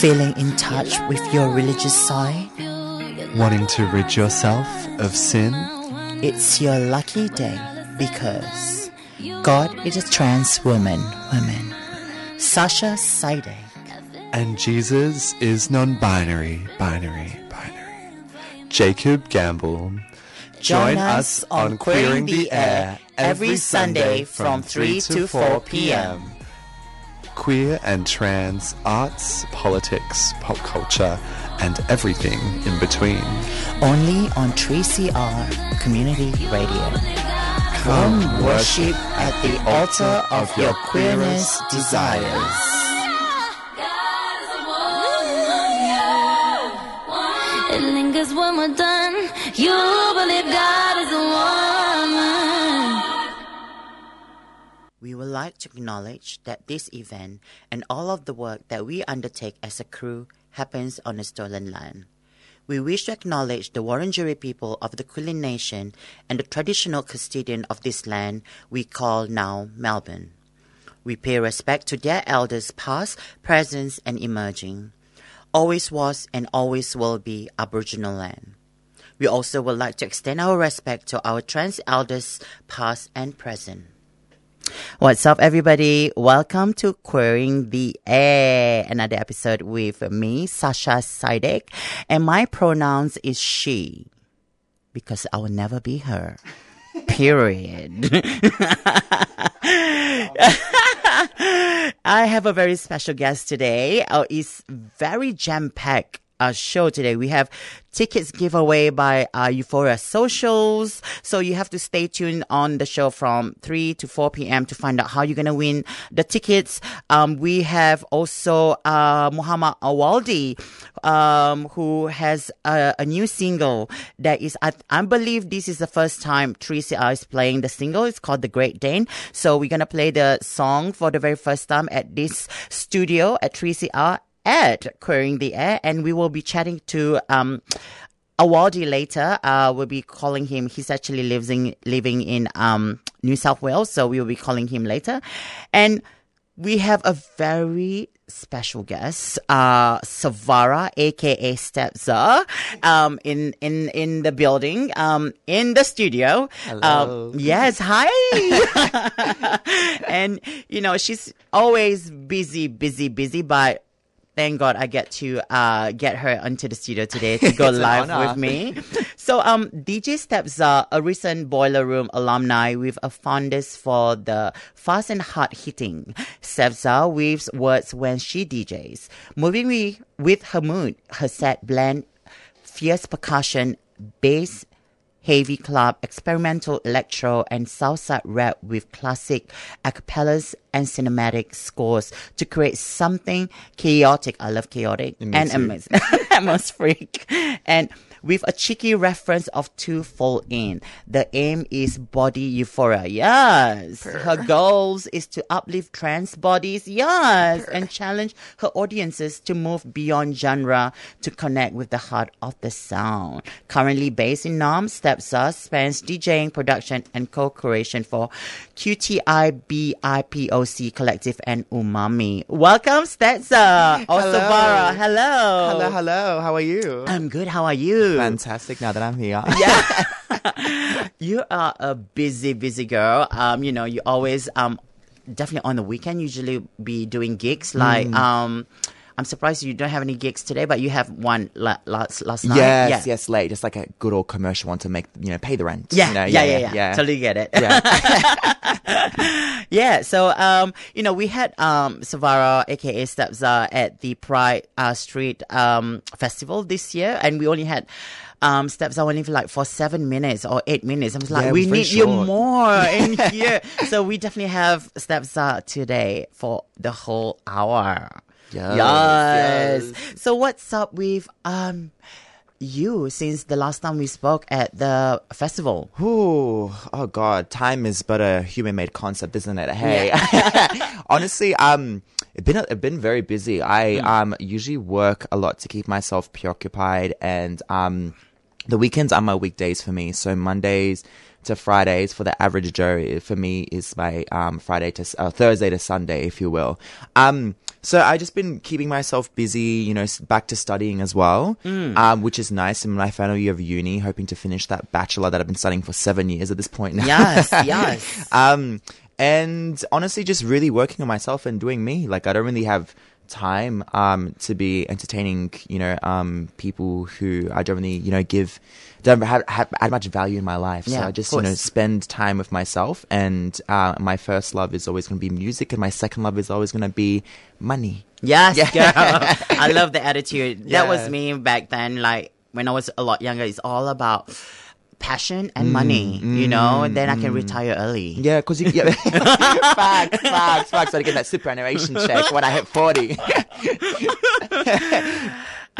Feeling in touch with your religious side? Wanting to rid yourself of sin? It's your lucky day because God is a trans woman, woman. Sasha Sidek. And Jesus is non binary, binary, binary. Jacob Gamble. Join us on Queering the Air every Sunday from 3 to 4 p.m. Queer and trans arts, politics, pop culture, and everything in between. Only on 3CR Community Radio. Come worship at the altar of your queerness desires. It lingers when we're done. You believe We would like to acknowledge that this event and all of the work that we undertake as a crew happens on a stolen land. We wish to acknowledge the Wurundjeri people of the Kulin Nation and the traditional custodian of this land we call now Melbourne. We pay respect to their elders past, present, and emerging. Always was and always will be Aboriginal land. We also would like to extend our respect to our trans elders past and present. What's up, everybody? Welcome to Queering the Air, another episode with me, Sasha Sidek, and my pronouns is she because I will never be her. Period. I have a very special guest today. Uh, it's very jam packed. Uh, show today. We have tickets giveaway by uh, Euphoria Socials. So you have to stay tuned on the show from 3 to 4 p.m. to find out how you're going to win the tickets. Um, we have also uh, Muhammad Awaldi, um, who has a, a new single that is, I, I believe this is the first time 3CR is playing the single. It's called The Great Dane. So we're going to play the song for the very first time at this studio at 3CR at Queering the Air, and we will be chatting to um, Awaldi later. Uh, we'll be calling him. He's actually living living in um, New South Wales, so we will be calling him later. And we have a very special guest, uh, Sevara, aka Stev Zar, um, in, in, in the building, um, in the studio. Hello. Um, yes, hi. and, you know, she's always busy, busy, busy, but thank God I get to uh, get her onto the studio today to go live with me. So, um, DJ Stev Zar a recent Boiler Room alumni with a fondness for the fast and hard hitting. Stev Zar weaves words when she DJs, moving me with her mood. Her set blend fierce percussion, bass, heavy club, experimental electro, and salsa rap with classic acapellas and cinematic scores to create something chaotic. I love chaotic and amazing, atmospheric, and with a cheeky reference of two fall in. The aim is body euphoria. Yes. Her goals is to uplift trans bodies. Yes. And challenge her audiences to move beyond genre to connect with the heart of the sound. Currently based in Naarm, Stepsa spans DJing, production, and co-creation for QTI BIPOC Collective and Umami. Welcome, Stev Zar. Also, Hello. Bara. Hello. Hello, hello. How are you? I'm good. How are you? Fantastic. Now that I'm here. Yeah. you are a busy, busy girl. Um, you know, you always um definitely on the weekend usually be doing gigs. Like Mm. um I'm surprised you don't have any gigs today, but you have one la- last last night. Yes, yeah. yes, late. Just like a good old commercial one to make you know pay the rent. Yeah, you know? yeah, yeah, yeah, Totally get it. Yeah. yeah. So, um, you know, we had um Sevara, aka Stev Zar, at the Pride uh, Street um festival this year, and we only had. Um, Stev Zar only for like for seven minutes or eight minutes. I was like, Yeah, we was very need you more in here. so we definitely have Stev Zar today for the whole hour. Yes, yes. yes. So what's up with um you since the last time we spoke at the festival? Ooh, oh god, time is but a human-made concept, isn't it? Hey, honestly, um, it's been it's been very busy. I um usually work a lot to keep myself preoccupied, and um, the weekends are my weekdays for me. So Mondays to Fridays for the average Joe for me is my um Friday to uh, Thursday to Sunday, if you will. Um, So I just been keeping myself busy, you know, back to studying as well, Mm. um, which is nice. I'm in my final year of uni, hoping to finish that bachelor that I've been studying for seven years at this point now. Yes, yes. Um, and honestly, just really working on myself and doing me. Like, I don't really have time, um, to be entertaining, you know, um, people who I don't really, you know, give, don't have, have add much value in my life. Yeah, so I just, you know, spend time with myself. And, uh, my first love is always going to be music. And my second love is always going to be money. Yes, girl. I love the attitude. That was me back then. Like when I was a lot younger, it's all about passion and money. You know, and then I can retire early. Mm, Yeah, because you yeah, facts, facts, facts. So I get that superannuation check when I hit 40.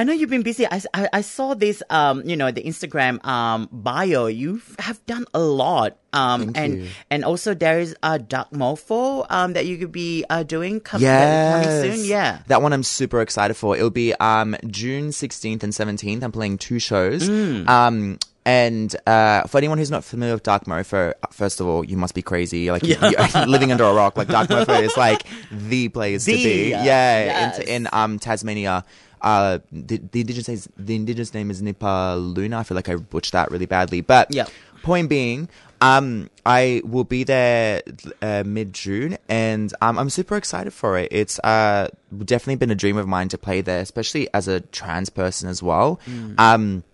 I know you've been busy. I, I, I saw this, um, you know, the Instagram um, bio. You have done a lot. Um, Thank and you. and also there is a Dark Mofo um, that you could be uh, doing com- Yes. coming soon. Yeah. That one I'm super excited for. It'll be um June 16th and 17th. I'm playing two shows. Mm. Um and uh, for anyone who's not familiar with Dark Mofo, uh, first of all, you must be crazy. Like you- you're living under a rock. Like Dark Mofo is like the place to be. Yeah, yes. in, in um Tasmania. Uh, the, the indigenous name is, the indigenous name is nipaluna. I feel like I butchered that really badly, but Yeah. Point being, um, I will be there uh, mid June, and um, I'm super excited for it. It's uh definitely been a dream of mine to play there, especially as a trans person as well. Um,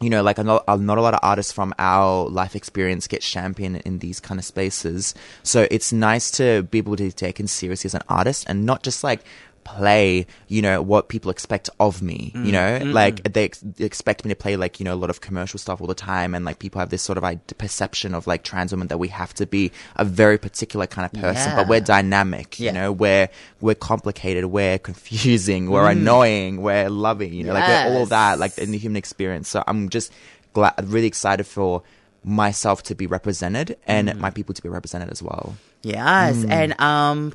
you know, like not, not a lot of artists from our life experience get championed in these kind of spaces. So it's nice to be able to be taken seriously as an artist and not just like play, you know, what people expect of me, you know, like they, ex- they expect me to play like, you know, a lot of commercial stuff all the time. And like people have this sort of like, perception of like trans women that we have to be a very particular kind of person, but we're dynamic, Yeah. you know, we're, we're complicated, we're confusing, we're annoying, we're loving, you know, like we're all that, like in the human experience. So I'm just glad, really excited for myself to be represented and my people to be represented as well. Yes. Mm. And um,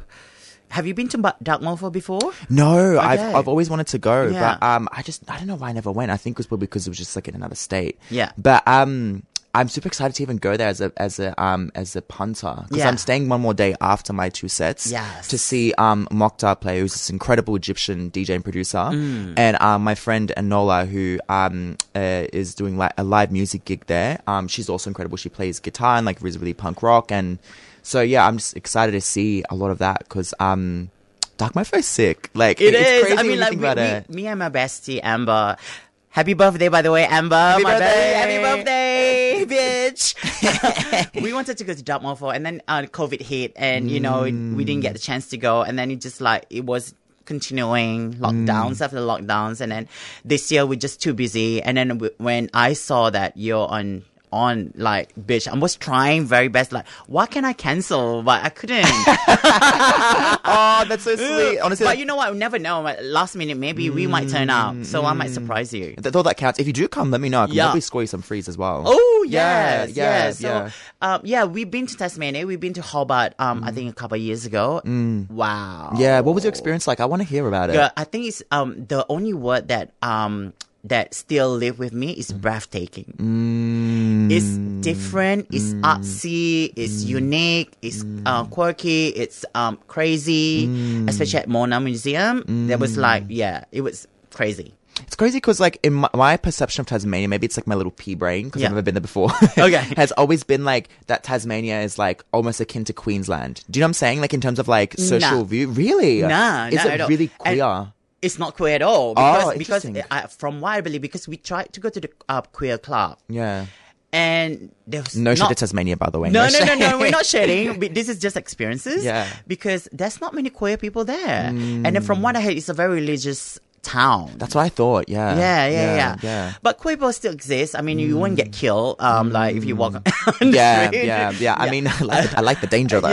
have you been to Mofo before? No, I've I've always wanted to go, Yeah. but um, I just I don't know why I never went. I think it was probably because it was just like in another state. Yeah. but um. I'm super excited to even go there as a as a um as a punter because Yeah. I'm staying one more day after my two sets Yes. to see um Mokhtar play, who's this incredible Egyptian DJ and producer, Mm. and um my friend Enola, who um uh, is doing like a live music gig there. Um, she's also incredible. She plays guitar and like is really punk rock, and so yeah, I'm just excited to see a lot of that because um. Dark Mofo is sick. Like It it's is. Crazy I mean, like think me, about me, it. me and my bestie Amber. Happy birthday, by the way, Amber. Happy my birthday. Happy birthday, bitch. we wanted to go to Dark Mofo, and then uh, COVID hit, and you know we didn't get the chance to go, and then it just like it was continuing lockdowns after lockdowns, and then this year we're just too busy. And then w- when I saw that you're on. On like, bitch, I was trying very best. Like, what can I cancel? But I couldn't. Oh, that's so sweet. Honestly, but you know what? We never know. Like, Last minute, maybe we might turn up. So I might surprise you. th- all that counts. If you do come, let me know. I can Yeah. probably score you some frees as well. Oh Yeah, yes, yeah, yes. So, yeah. um, yeah, we've been to Tasmania. We've been to Hobart. Um, I think a couple of years ago. Wow. yeah. What was your experience like? I want to hear about it. Yeah, I think it's um the only word that um that still live with me is mm. breathtaking. Mm. It's different. It's mm. artsy. It's unique. It's uh, quirky. It's um crazy. Especially at Mona Museum, there was like yeah, it was crazy. It's crazy because, like, in my, my perception of Tasmania, maybe it's like my little pea brain because Yeah. I've never been there before. Okay. has always been like that Tasmania is like almost akin to Queensland. Do you know what I'm saying? Like in terms of like social Nah. view, really? Nah, is nah, it really and- queer? It's not queer at all Oh, because because interesting. uh, from what I believe because we tried to go to the uh, queer club yeah. and there was No shit not, to Tasmania, by the way. No, no, no, shade. no. We're not sharing. This is just experiences. Yeah. Because there's not many queer people there, and then from what I heard, it's a very religious town. That's what I thought. Yeah. yeah, yeah, yeah, Yeah. yeah. But queer people still exist. I mean, you won't get killed. Um, like if you walk the Yeah, street. yeah, yeah. I mean, I like, I like the danger though.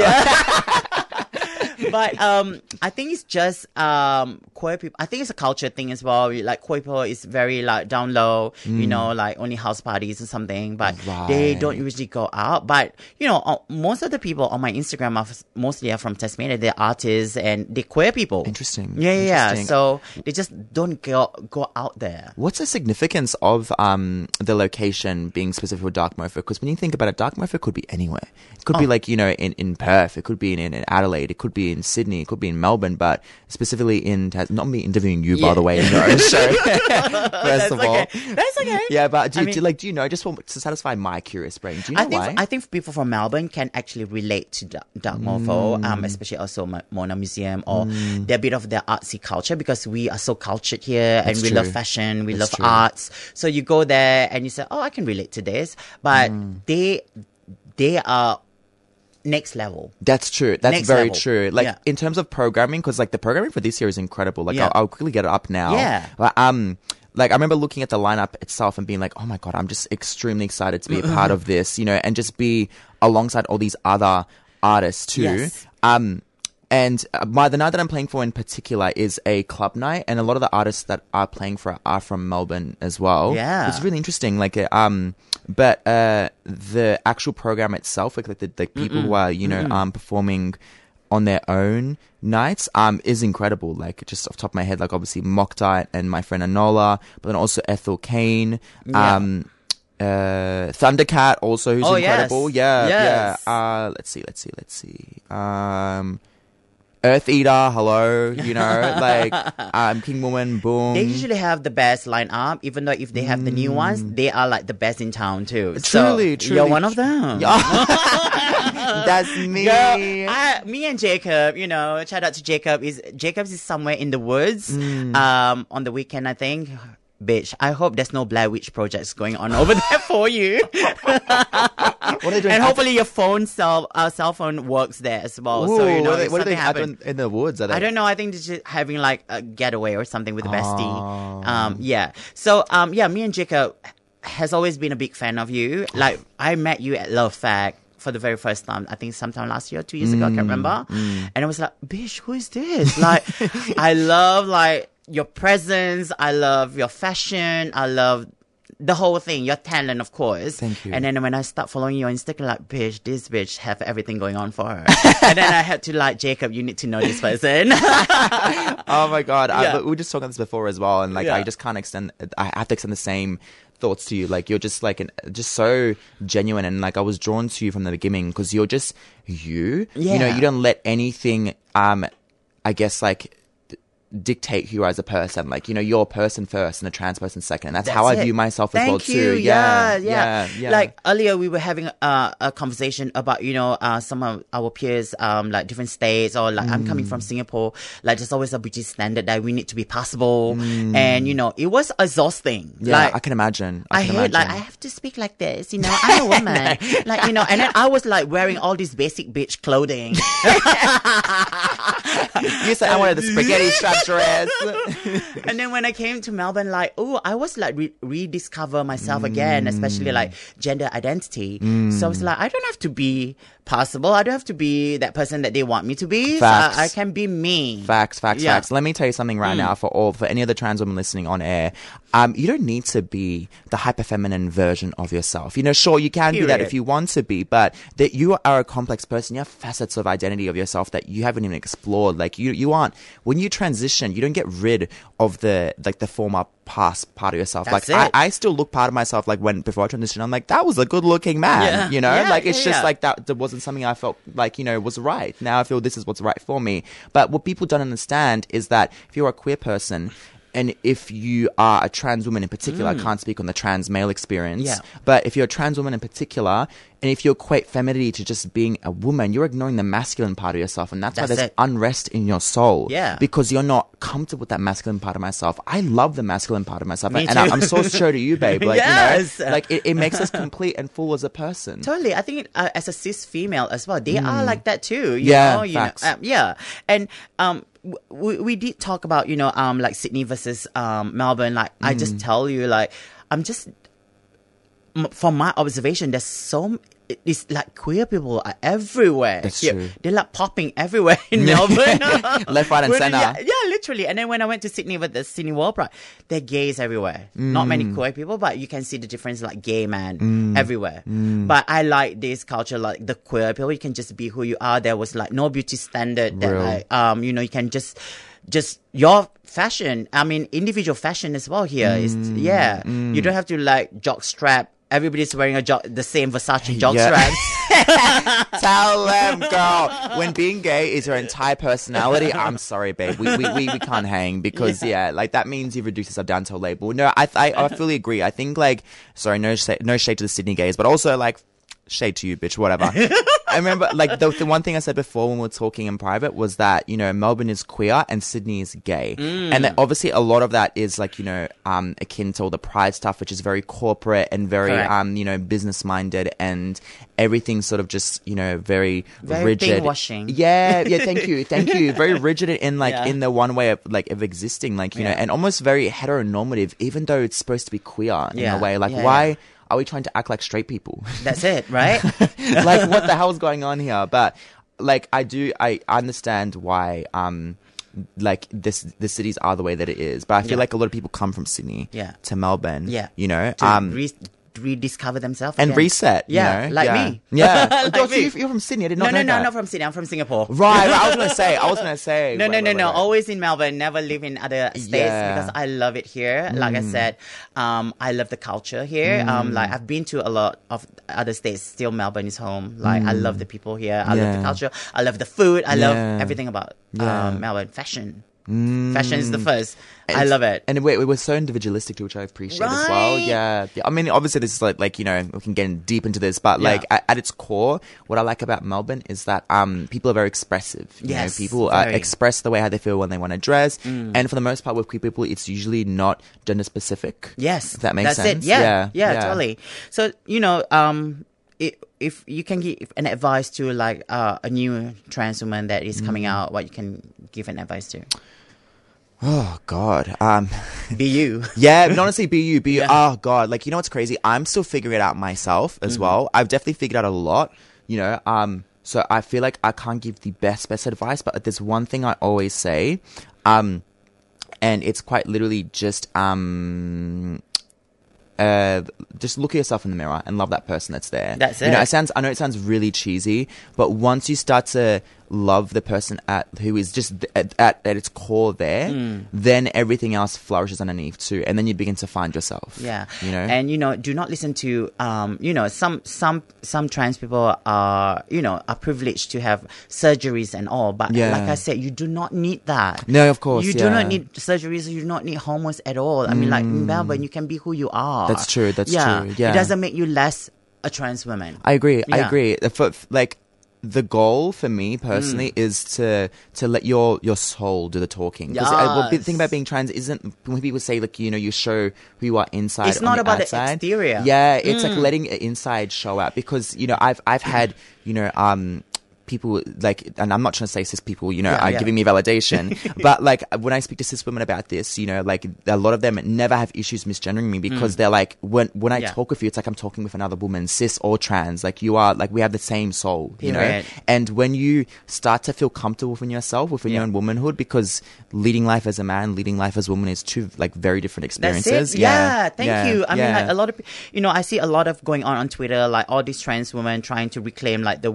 But um, I think it's just um queer people. I think it's a culture thing as well. Like queer people is very like down low, you know, like only house parties or something. But they don't usually go out. But you know, uh, most of the people on my Instagram are f- mostly are from Tasmania. They're artists and they're queer people. Interesting. Yeah, yeah. yeah. So they just don't go go out there. What's the significance of um the location being specific for Dark Mofo? Because when you think about it, Dark Mofo could be anywhere. It could be Oh. like you know in, in Perth. It could be in, in Adelaide. It could be be in Sydney, it could be in Melbourne, but specifically in Tas- not me interviewing you by Yeah. the way in your own show. First of all, okay. That's okay. yeah, but do, I you do mean- like do you know just for, to satisfy my curious brain? Do you know I think why? I think people from Melbourne can actually relate to Dark, Mm. um, especially also Mo- Mona Museum or they're bit of the artsy culture because we are so cultured here and That's we true. love fashion, we love true. arts. So you go there and you say, "Oh, I can relate to this," but Mm. they they are next level. That's true. That's Next very level. true. Like Yeah. in terms of programming, because like the programming for this year is incredible. Like Yeah. I'll, I'll quickly get it up now. Yeah. But um, like I remember looking at the lineup itself and being like, oh my god, I'm just extremely excited to be a part of this. You know, and just be alongside all these other artists too. Yes. Um. And uh, my the night that I'm playing for in particular is a club night, and a lot of the artists that are playing for are from Melbourne as well. Yeah. it's really interesting. Like, uh, um, but uh, the actual program itself, like, like the, the people who are you know um performing on their own nights um is incredible. Like just off the top of my head, like obviously Mockdight and my friend Anola, but then also Ethel Cain. Yeah. Um uh Thundercat also who's Oh, yes. incredible. Yeah, Yes. yeah. Uh let's see, let's see, let's see. Um Eartheater, hello, you know, like um King Woman, boom. They usually have the best lineup, even though if they have the new ones, they are like the best in town too. Mm. Truly, so truly. you're one of them. That's me. Girl, I, me and Jacob, you know, shout out to Jacob. Is Jacob's is somewhere in the woods, Mm. um, on the weekend, I think. Bitch, I hope there's no Blair Witch projects going on over there for you. what are they doing? and hopefully your phone cell, uh, cell phone works there as well. Ooh, so you know, what they, what are they happen- in the woods? They? I don't know. I think they're just having like a getaway or something with the bestie. Oh. Um, yeah. So, um, yeah, me and Jacob has always been a big fan of you. Like, I met you at Love Fact for the very first time. I think sometime last year, two years ago. I Mm, can't remember. And I was like, bitch, who is this? Like, I love like your presence. I love your fashion. I love the whole thing, your talent, of course. Thank you. And then when I start following you on Instagram, like, bitch, this bitch have everything going on for her. and then I had to like, Jacob, you need to know this person. Oh my god! I, Yeah. but we were just talking about this before as well, and like Yeah. I just can't extend. I have to extend the same thoughts to you. Like you're just like an, just so genuine, and like I was drawn to you from the beginning because you're just you. Yeah. You know, you don't let anything. Um, I guess like dictate who as a person. Like you know, you're a person first and a trans person second. And that's, how I view myself as Thank well you. too. Yeah, yeah, yeah, yeah. Like earlier, we were having uh, a conversation about you know uh, some of our peers, um, like different states, or like I'm coming Mm. from Singapore. Like there's always a British standard that we need to be passable, Mm. and you know it was exhausting. yeah, like, I can imagine. I, I, can hate like. I have to speak like this, you know. I'm a woman, like you know, and then I was like wearing all this basic bitch clothing. you said I wanted the spaghetti strap dress. and then when I came to Melbourne, like, oh, I was like re- rediscover myself again, especially mm. like gender identity. Mm. So I was like, I don't have to be possible. I don't have to be that person that they want me to be. So I, I can be me. Facts, facts, Yeah. Mm. facts. Let me tell you something right now for all for any of the trans women listening on air. Um, you don't need to be the hyper feminine version of yourself. You know, sure you can be that if you want to be, but that you are a complex person. You have facets of identity of yourself that you haven't even explored. Like you, you aren't when you transition, you don't get rid of the like the former past part of yourself. That's like. I, I still look part of myself like when before I transition, I'm like that was a good looking man. Yeah. You know, Yeah, like it's yeah, just like that. That wasn't something I felt like you know was right. Now I feel this is what's right for me. But what people don't understand is that if you're a queer person. And if you are a trans woman in particular, I can't speak on the trans male experience. Mm. Yeah. But if you're a trans woman in particular, and if you equate femininity to just being a woman, you're ignoring the masculine part of yourself. And that's, That's why there's it. unrest in your soul. Yeah. Because you're not comfortable with that masculine part of myself. I love the masculine part of myself. Me and I. I'm so sure to you, babe. Like, Yes. you know, like it, it makes us complete and full as a person. Totally. I think uh, as a cis female as well, they are like that too. You Mm. Yeah, know, you facts. know, um, yeah. And um, we we did talk about you know um like Sydney versus um Melbourne. Like I Mm. just tell you like I'm just m- from my observation, there's so it's like queer people are everywhere. That's here. true. They're like popping everywhere in Melbourne. Left, right, and center. Yeah, yeah, literally. And then when I went to Sydney with the Sydney World Pride, there are gays everywhere. Not Mm. many queer people, but you can see the difference like gay man everywhere. But I like this culture, like the queer people. You can just be who you are. There was like no beauty standard that Real. like, um, you know, you can just, just your fashion. I mean, individual fashion as well here is, Mm. yeah. You don't have to like jock strap everybody's wearing a jo- the same Versace jog Yeah. Tell them, girl. When being gay is your entire personality, I'm sorry, babe. We, we, we, we can't hang because, yeah. like that means you've reduced yourself down to a label. No, I, I, I fully agree. I think, like, sorry, no, shade, no shade to the Sydney gays, but also, like, shade to you, bitch, whatever. I remember, like, the, the one thing I said before when we were talking in private was that, you know, Melbourne is queer and Sydney is gay. Mm. And that obviously a lot of that is, like, you know, um, akin to all the pride stuff, which is very corporate and very, Correct. um, you know, business minded and everything's sort of just, you know, very, Very rigid. pinkwashing. Yeah, yeah, thank you. Thank you. Very rigid in like Yeah. in the one way of like of existing, like, you know, and almost very heteronormative, even though it's supposed to be queer in Yeah. a way. Like Yeah, why yeah. Are we trying to act like straight people? That's it, right? like what the hell's going on here? But like I do I understand why um like this the cities are the way that it is. But I feel Yeah. like a lot of people come from Sydney Yeah. to Melbourne. Yeah. You know? to um re- rediscover themselves and again. reset. you Yeah, know? like yeah. me. Yeah. Like Oh, so me. you- you're from Sydney. I did No, not no, know no, that. not from Sydney. I'm from Singapore. Right, right, I was gonna say. I was gonna say. No, Wait, no, wait, no, wait, no. Always in Melbourne. Never live in other states Yeah. because I love it here. Like I said, um, I love the culture here. Um, like I've been to a lot of other states. Still, Melbourne is home. Like I love the people here. I love the culture. I love the food. I love everything about Yeah. um, Melbourne. Fashion. Fashion is the first. I love it. And we, we were so individualistic too, which I appreciate as well. Yeah. Yeah. I mean, obviously, this is like, like, you know, we can get deep into this, but like, at, at its core, what I like about Melbourne is that, um, people are very expressive. You Yes, know, people uh. Mm. express the way how they feel when they want to dress. And for the most part, with queer people, it's usually not gender specific. Yes, If that makes that's sense. It. Yeah, Yeah, yeah, yeah. totally. So you know, um, i if you can give an advice to like uh, a new trans woman that is coming Mm. out, what you can give an advice to? Oh, God. Um, Be you. Yeah, but honestly, be you, be you. Yeah. Oh god, like you know what's crazy? I'm still figuring it out myself as Mm-hmm. well. I've definitely figured out a lot, you know. Um, so I feel like I can't give the best best advice, but there's one thing I always say, um, and it's quite literally just um. Uh, just look at yourself in the mirror and love that person that's there. That's it. You know, it. it sounds. I know it sounds really cheesy, but once you start to love the person at who is just th- at, at, at its core there, Mm. then everything else flourishes underneath too, and then you begin to find yourself. Yeah, you know. and you know, do not listen to um, you know, some some some trans people are you know are privileged to have surgeries and all, but Yeah. like I said, you do not need that. No, of course, you do not need surgeries. You do not need hormones at all. I mean, like in Melbourne, you can be who you are. Mm. That's true, that's yeah. true, yeah. it doesn't make you less a trans woman. I agree. I agree. For, like the goal for me personally Mm. is to to let your your soul do the talking. Because uh, well, the thing about being trans isn't when people say like you know you show who you are inside. It's not the about the outside. exterior. Mm. Yeah, it's like letting it inside show out because you know I've I've had you know um. People like, and I'm not trying to say cis people, you know, Yeah, are yeah. giving me validation, but like when I speak to cis women about this, you know, like a lot of them never have issues misgendering me because they're like, when when I Mm. Yeah. talk with you, it's like I'm talking with another woman, cis or trans. Like you are, like we have the same soul, you know. And when you start to feel comfortable within yourself, within your own womanhood, because leading life as a man, leading life as a woman is two like very different experiences. Yeah, thank you. I mean, like a lot of, you know, I see a lot of going on on Twitter, like all these trans women trying to reclaim like the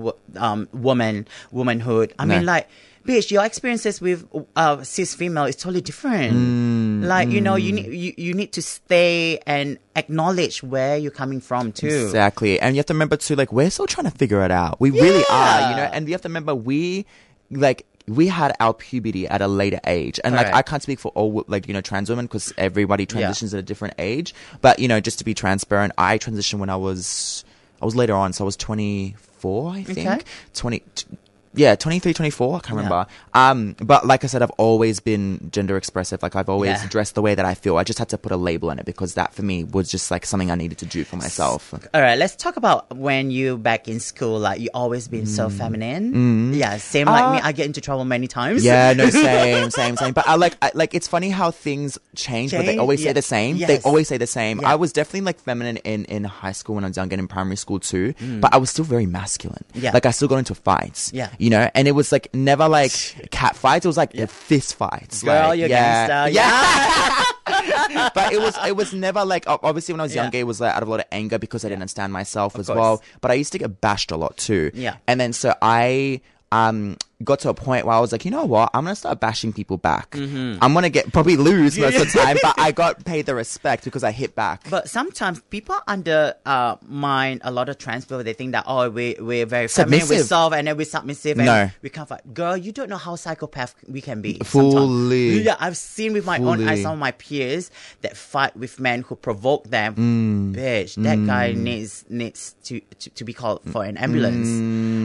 um woman womanhood. I mean, like, bitch, your experiences with uh cis female is totally different. Mm, like, you know, you need you, you need to stay and acknowledge where you're coming from too. Exactly. And you have to remember too, like, we're still trying to figure it out. We really are, you know, and you have to remember we, like, we had our puberty at a later age. And like. I can't speak for all, like, you know, trans women because everybody Yeah. transitions at a different age. But, you know, just to be transparent, I transitioned when I was, I was later on. So I was 24, I think. Okay. 20, t- yeah, 23, 24, I can't Yeah. remember. Um, but like I said, I've always been gender expressive. Like I've always Yeah. dressed the way that I feel. I just had to put a label on it because that for me was just like something I needed to do for myself. All right, let's talk about when you back in school. Like you always been so feminine. Yeah, same like me. Mm. Uh, I get into trouble many times. Yeah, no, same, same, same. But I like, I, like, it's funny how things change, but they always Yeah. say the same. They always say the same. Yeah. I was definitely like feminine in, in high school when I was younger and in primary school too, but I was still very masculine. Mm. Yeah. Like I still got into fights. Yeah. You know, and it was like never like cat fights. It was like fist fights. Girl, like, you're yeah, gangster. Yeah. but it was it was never like obviously when I was Yeah. younger it was like out of a lot of anger because I didn't understand myself as course. well. But I used to get bashed a lot too. Yeah. And then so I um got to a point where I was like, you know what? I'm gonna start bashing people back. Mm-hmm. I'm gonna get probably lose most of the time, but I got paid the respect because I hit back. But sometimes people under uh, a lot of trans people. They think that oh we we're very feminine, we're Submissive. soft, and then we're submissive, and No. we can't fight. Girl, you don't know how psychopath we can be. Fully. Sometimes. Yeah, I've seen with my own eyes some of my peers that fight with men who provoke them. Mm. Bitch, that guy needs needs to, to to be called for an ambulance.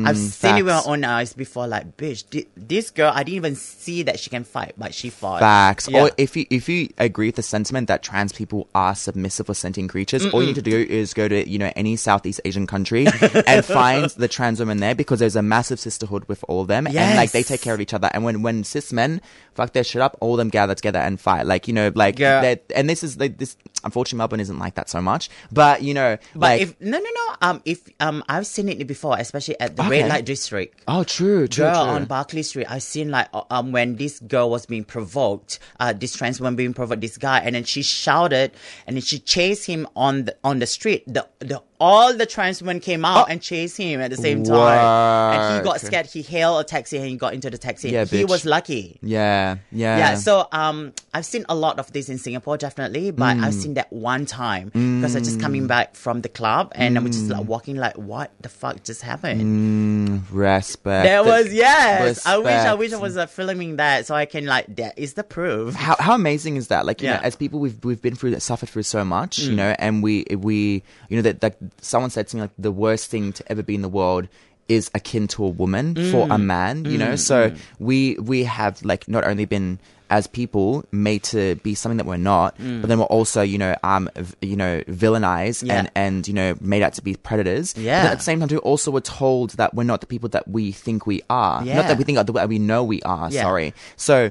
I've seen it with my Mm. own eyes before. Like, bitch, thi- this girl, I didn't even see that she can fight, but she fought. Facts. Yeah. Or if you if you agree with the sentiment that trans people are submissive or sentient creatures, all you need to do is go to you know any Southeast Asian country and find the trans women there because there's a massive sisterhood with all of them, and like they take care of each other. And when when cis men fuck their shit up, all of them gather together and fight. Like you know, like Yeah. and this is like this. Unfortunately, Melbourne isn't like that so much, but you know, But like if no no no um if um I've seen it before especially at the Okay. red light district oh, true, true, girl true. on Barclay Street I've seen like uh, um when this girl was being provoked uh this trans woman being provoked this guy and then she shouted and then she chased him on the on the street the the all the trans women came out and chased him at the same time. And he got scared. He hailed a taxi and he got into the taxi. Yeah, he bitch. was lucky. Yeah, yeah, yeah, so um, I've seen a lot of this in Singapore, definitely, but I've Mm. seen that one time because I just coming back from the club and I was just Mm. like walking, like, what the fuck just happened? respect. There was yes. I wish I wish I was uh, filming that so I can like that is the proof. how how amazing is that? Like you Yeah. Mm. as people we've we've been through suffered through so much, you know, and we we you know that like someone said to me like the worst thing to ever be in the world is akin to a woman for Mm. a man, you know. So we we have like not only been as people made to be something that we're not, but then we're also you know um v- you know villainized Mm. Yeah. and and you know made out to be predators. Yeah. then at the same time, too, also we're told that we're not the people that we think we are. Yeah. Not that we think that we know we are. Yeah. Sorry. So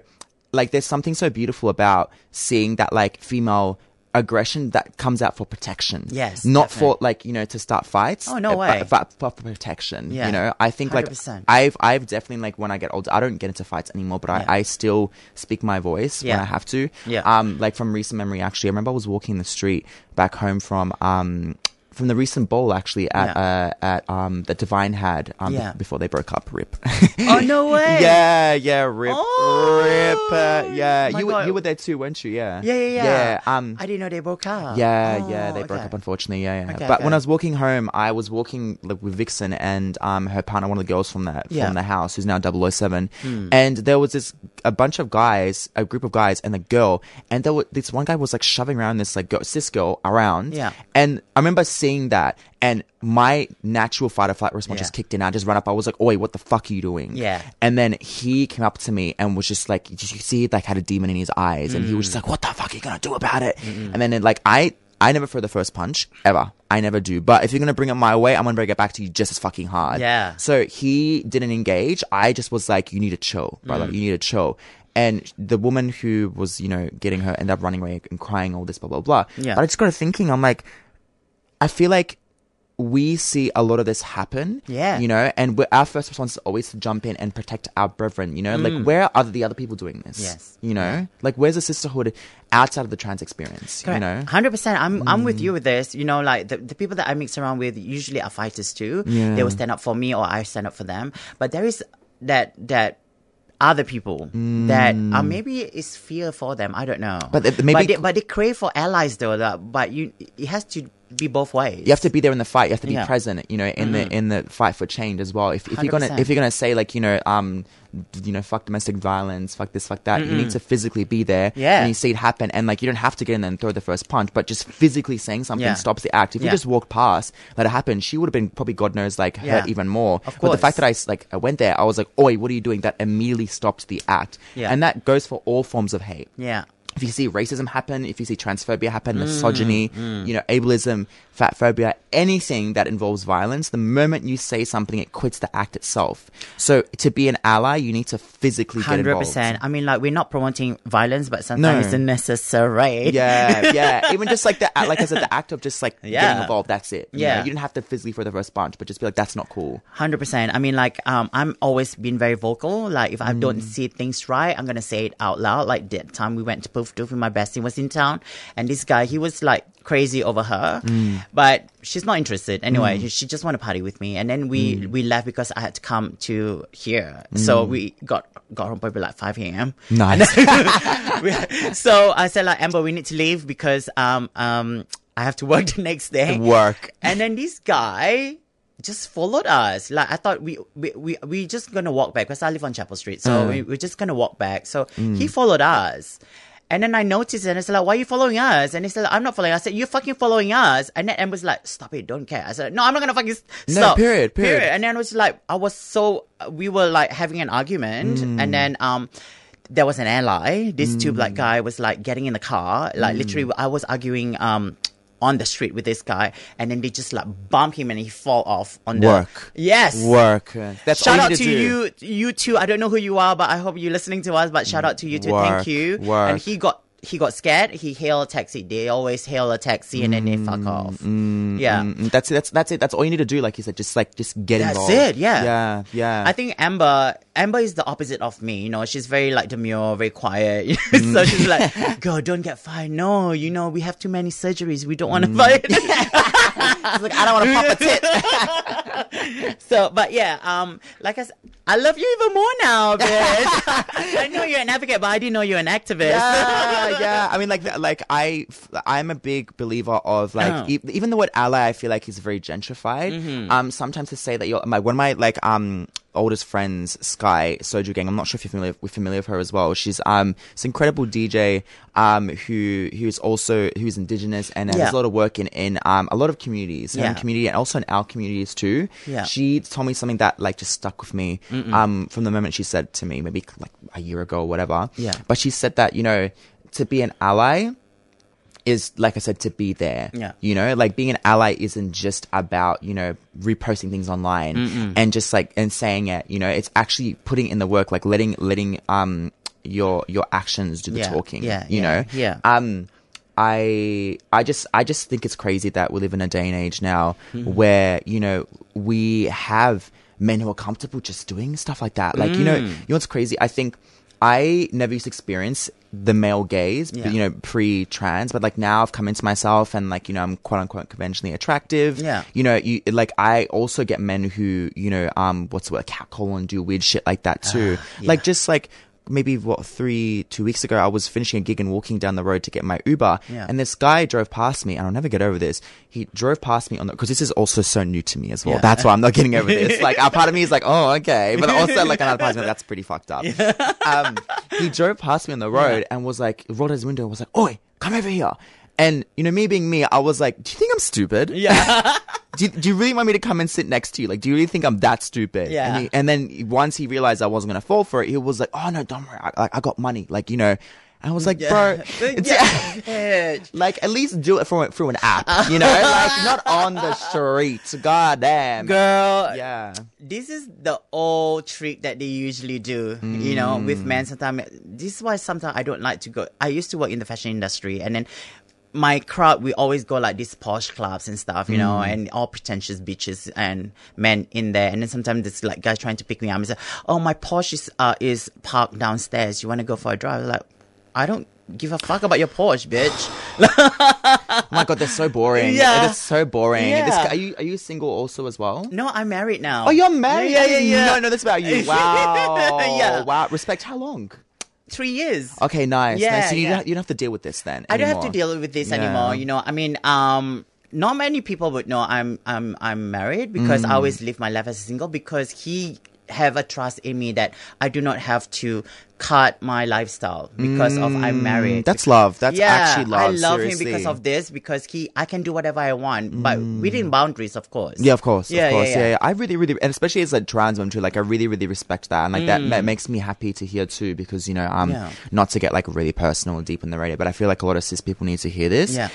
like there's something so beautiful about seeing that like female aggression that comes out for protection. Yes, Not definitely. for like, you know, to start fights. Oh, no way. But, but for protection. Yeah. You know, I think like 100%. I've I've definitely like when I get older, I don't get into fights anymore, but Yeah. I, I still speak my voice when Yeah. I have to. Yeah. Um like from recent memory actually. I remember I was walking the street back home from um from the recent bowl actually at Yeah. uh at um that Divine had um Yeah. before they broke up. Rip. Oh no way! Yeah, yeah, rip, Oh, rip. Uh, yeah, my you were, God. you were there too, weren't you? Yeah, yeah, yeah, yeah. yeah. Um, I didn't know they broke up. yeah, Oh, yeah, they broke up unfortunately. Yeah, yeah. Okay, but when. I was walking home, I was walking like with Vixen and um her partner, one of the girls from that Yeah. From the house, who's now 007. And there was this a bunch of guys, a group of guys, and a girl, and there was this one guy was like shoving around this like girl, cis girl around. Yeah. And I remember seeing that, and my natural fight or flight response Yeah. just kicked in. I just ran up. I was like, "Oi, what the fuck are you doing?" Yeah. And then he came up to me and was just like, you just you see, like had a demon in his eyes, and he mm. was just like, "What the fuck are you gonna do about it?" And then it, like I. I never throw the first punch ever. I never do. But if you're gonna bring it my way, I'm gonna bring it back to you just as fucking hard. Yeah. So he didn't engage. I just was like, "You need to chill, brother. Mm. You need to chill." And the woman who was, you know, getting her ended up running away and crying all this blah blah blah. Yeah. But I just got to thinking, I'm like, I feel like we see a lot of this happen. Yeah. You know, and our first response is always to jump in and protect our brethren. You know, like where are the other people doing this? Mm. Yes. You know, like where's the sisterhood outside of the trans experience? You know. hundred percent. I'm I'm Mm. with you with this. You know, like the, the people that I mix around with usually are fighters too. Yeah. They will stand up for me or I stand up for them. But there is that that other people that uh, maybe it's fear for them. I don't know. Mm. But maybe- but they, but they crave for allies though. That, but you it has to be both ways. you have to be there in the fight. You have to be Yeah. Mm-hmm. present, you know, in the in the fight for change as well. If, if you're gonna if you're gonna say like you know um you know fuck domestic violence, fuck this, fuck that, you need to physically be there. Yeah. and you see it happen, and like you don't have to get in there and throw the first punch, but just physically saying something Yeah. stops the act. If you just walked past, let it happen, she would have been probably God knows like Yeah. hurt even more. Of course. But the fact that I like I went there, I was like, oi, what are you doing? That immediately stopped the act. Yeah. and that goes for all forms of hate Yeah. If you see racism happen, if you see transphobia Mm, happen, misogyny, you know, ableism, fat phobia, anything that involves violence, the moment you say something, it quits the act itself. So to be an ally, you need to physically get Hundred involved. percent. I mean, like we're not promoting violence, but sometimes No. it's necessary. Yeah, yeah. Even just like the like I said, the act of just like getting involved. That's it. You Yeah. know, you didn't have to physically throw the first punch, but just be like, that's not cool. Hundred percent. I mean, like, um, I'm always been very vocal. Like, if I don't see things right, I'm gonna say it out loud. Like that time we went to Perth Doof. Doof, my bestie, was in town, and this guy, he was like crazy over her, Mm. but she's not interested anyway. She just want to party with me, and then we Mm. we left because I had to come to here. So we got got home probably like five a.m. Nice. So I said like Amber, we need to leave because um um I have to work the next day. Work. And then this guy just followed us. Like I thought we we we, we just gonna walk back because I live on Chapel Street, so we, we're just gonna walk back. So he followed us. And then I noticed it and I said, like, why are you following us? And he said, I'm not following. I said, you're fucking following us. And then Em was like, stop it, don't care. I said, no, I'm not gonna fucking s- No, stop. period, period. And then it was like, I was so, we were like having an argument. Mm. And then, um, there was an ally. This two black guy was like getting in the car. Like Mm. literally, I was arguing, um, on the street with this guy, and then they just like bump him and he fall off on the Work. Yes, Work. That's Shout out to do. you, you two. I don't know who you are, but I hope you're listening to us. But shout out to you too. Work, Thank you. work. And he got he got scared. He hailed a taxi. They always hail a taxi and then they fuck off. yeah. Mm, That's it. That's that's it. That's all you need to do. Like you said, just like just get That's involved. it, yeah. Yeah. Yeah. I think Amber Amber is the opposite of me. You know, she's very like demure, very quiet. Mm. so she's like, "Girl, don't get fired. No, you know, we have too many surgeries. We don't want Mm. to fight." Like I don't want to pop a tit. so, but yeah, um, like I said, I love you even more now, bitch. I know you're an advocate, but I didn't know you're an activist. yeah, yeah. I mean, like, like I, I'm a big believer of like, Oh. e- even the word ally, I feel like is very gentrified. Mm-hmm. Um, sometimes to say that you're my one of my like um oldest friends, Sky Soju Gang. I'm not sure if you're familiar, we're familiar with her as well. She's um this incredible DJ um who who's also who's indigenous and Yeah. has a lot of work in in um a lot of communities, her Yeah. community and also in our communities too. Yeah. She told me something that like just stuck with me um from the moment she said to me, maybe like a year ago or whatever. Yeah. But she said that, you know, to be an ally is, like I said, to be there. Yeah. You know, like being an ally isn't just about, you know, reposting things online and just like, and saying it, you know, it's actually putting in the work, like letting, letting, um, your, your actions do the Yeah, talking. yeah, You yeah, know? yeah. Um, I I just I just think it's crazy that we live in a day and age now Mm-hmm. where you know we have men who are comfortable just doing stuff like that. Like you know, Mm. you know what's crazy? I think I never used to experience the male gaze, Yeah. you know, pre-trans, but like now I've come into myself and like you know I'm quote unquote conventionally attractive. Yeah. you know, you like I also get men who you know um what's the word catcall and do weird shit like that too. Like just like maybe what three two weeks ago I was finishing a gig and walking down the road to get my Uber Yeah. and this guy drove past me and I'll never get over this. He drove past me on the because this is also so new to me as well. Yeah. That's why I'm not getting over this. Like a part of me is like, oh okay, but also like another part of me that's pretty fucked up. Um, he drove past me on the road and was like rolled his window and was like, "Oi, come over here." And you know, me being me, I was like, "Do you think I'm stupid? yeah. do, you, do you really want me to come and sit next to you? Like, do you really think I'm that stupid? Yeah. And, he, and then once he realized I wasn't gonna fall for it, he was like, "Oh no, don't worry. I, like, I got money. Like, you know." And I was like, "Bro, it's, yeah. like at least do it through through an app, you know, like not on the streets. God damn, Girl, Yeah, this is the old trick that they usually do, you know, with Mm. men. Sometimes this is why sometimes I don't like to go. I used to work in the fashion industry, and then my crowd we always go like these posh clubs and stuff, you know, Mm. and all pretentious bitches and men in there. And then sometimes there's like guys trying to pick me up and say, "Oh, my Porsche is uh, is parked downstairs. You want to go for a drive?" Like, I don't give a fuck about your Porsche, bitch. oh my god, they're so boring. Yeah. it is so boring. Yeah. This guy, are you are you single also as well? no, I'm married now. Oh, you're married. Yeah, yeah, didn't yeah. know- know this about you. Wow. Yeah. Wow. Respect. How long? Three years. Okay. Nice. Yeah, nice. So you, yeah. don't, you don't have to deal with this then. I don't have to deal with this Yeah. anymore. You know, I mean, um, not many people would know I'm I'm I'm married because Mm. I always live my life as a single because he have a trust in me that I do not have to cut my lifestyle because of I'm married. Mm, That's love. That's yeah, actually love. I love seriously. him because of this because he I can do whatever I want, but within boundaries, of course. Mm. Yeah, of course, Yeah, of course, yeah, yeah, yeah. I really, really, and especially as a trans woman too, like I really, really respect that, and like that, Mm. that makes me happy to hear too, because you know, um, not to get like really personal and deep in the radio, but I feel like a lot of cis people need to hear this. Yeah.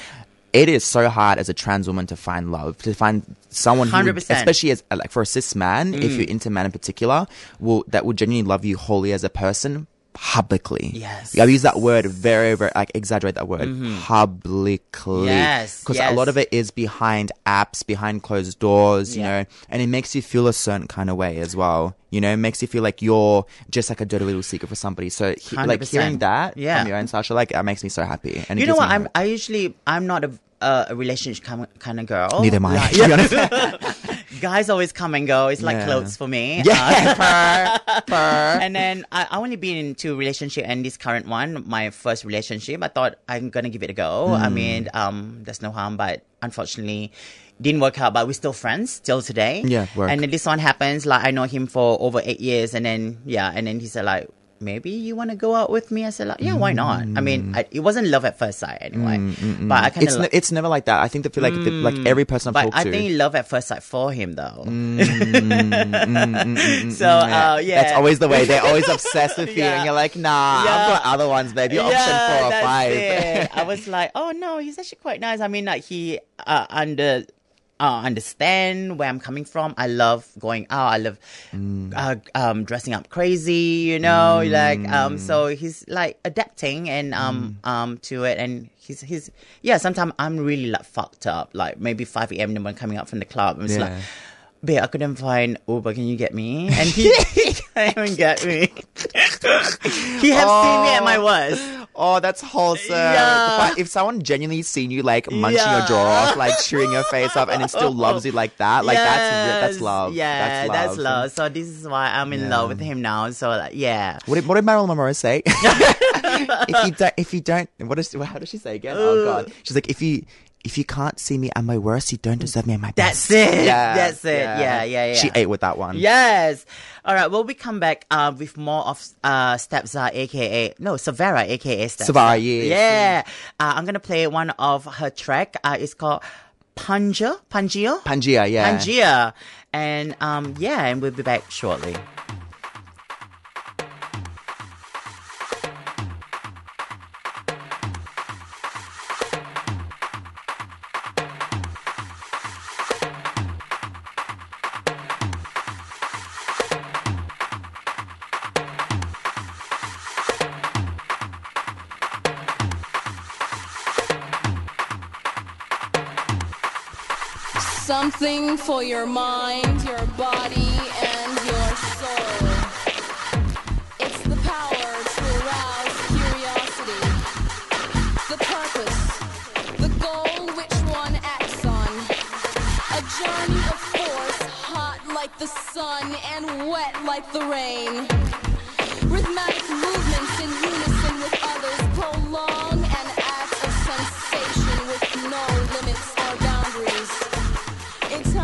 It is so hard as a trans woman to find love, to find someone who, would- 100%. especially as like for a cis man, Mm. if you're into man in particular, will that will genuinely love you wholly as a person, publicly. Yes. I use that word very, very, like exaggerate that word. Mm-hmm. Publicly. Yes, Because a lot of it is behind apps, behind closed doors, you Yeah. know, and it makes you feel a certain kind of way as well. You know, it makes you feel like you're just like a dirty little secret for somebody. So, he, like hearing that Yeah. from your own Sasha, like, that makes me so happy. And You know what? I'm. I usually. I'm not a. A relationship kind of, kind of girl. Neither am I, Like, to be honest. guys always come and go. It's like Yeah. clothes for me. Yeah. Uh, Purr, purr. and then I, I only been into a relationship and this current one, my first relationship. I thought I'm gonna give it a go. I Hmm. mean, um, there's no harm, but unfortunately, didn't work out. But we're still friends till today. Yeah, work. And then this one happens. Like I know him for over eight years, and then yeah, and then he said like. Maybe you want to go out with me? I said, yeah, why not? I mean, mm. I, it wasn't love at first sight anyway, mm, mm, but I kind It's, of ne- it's never like that. I think they feel like, the, like every person I've but talked I to. think love at first sight for him though. Mm, so uh, yeah, That's always the way. They're always obsessed with you, Yeah. and you're like, nah, Yeah. I've got other ones, baby. Option four or that's five. it. I was like, oh no, he's actually quite nice. I mean, like he uh, under. Uh, understand where I'm coming from. I love going out. I love Mm. uh, um, dressing up crazy, you know. Like um, so he's like adapting and um Mm. um to it, and he's he's yeah. Sometimes I'm really like fucked up. Like maybe 5 a.m. when coming out from the club, and it's like, Yeah. Babe, I couldn't find Uber. Can you get me? And he, he can't even get me. he have seen me at my oh. worst. Oh, that's wholesome. Yeah. But if someone genuinely seen you like munching Yeah. your jaw off, like chewing your face off, and it still loves you like that, like that's re- that's love. Yeah, that's love. So this is why I'm in Yeah. love with him now. So like, yeah. What did, what did Marilyn Monroe say? if you don't, if you don't, what is, how does she say again? Oh uh. God, she's like, if you, if you can't see me at my worst, you don't deserve me at my best. That's it. Yeah, That's it. Yeah, yeah, yeah. She ate with that one. Yes. All right. Well, we come back uh, with more of uh, Stev Zar, aka no Sevara, aka Stev Zar. Yes. Yeah. Uh, I'm gonna play one of her track. Uh, it's called Panja, Pangia, Pangea, yeah. Pangia, and um, yeah, and we'll be back shortly. For your mind, your body, and your soul. It's the power to arouse curiosity. The purpose, the goal which one acts on. A journey of force, hot like the sun and wet like the rain.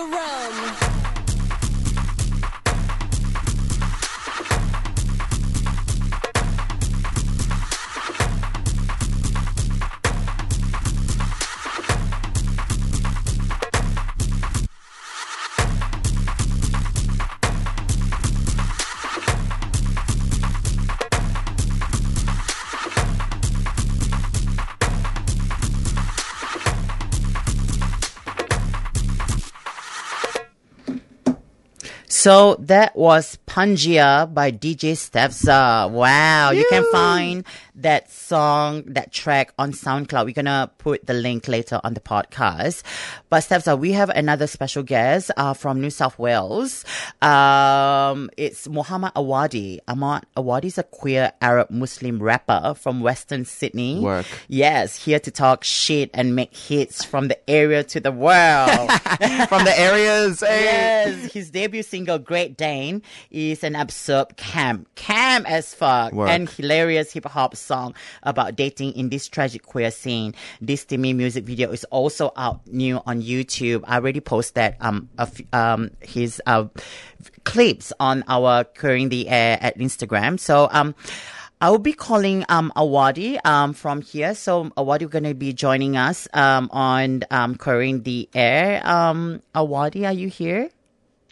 The realm. So that was Pangia by DJ Stev Zar. Wow. You can find that song, that track on SoundCloud. We're going to put the link later on the podcast. But Stev Zar, we have another special guest uh, from New South Wales. Um, it's Muhammad Awadi. Ahmad Awadi is a queer Arab Muslim rapper from Western Sydney. Work. Yes, here to talk shit and make hits from the area to the world. From the areas, hey. Yes, his debut single "Great Dane" is an absurd camp, camp as fuck, Work. and hilarious hip hop song about dating in this tragic queer scene. This Timmy music video is also out new on YouTube. I already posted um a f- um his uh clips on our Queering the Air at Instagram. So um. I will be calling um Awadi um from here. So Awadi going to be joining us um on um Queering the Air. Um Awadi, are you here?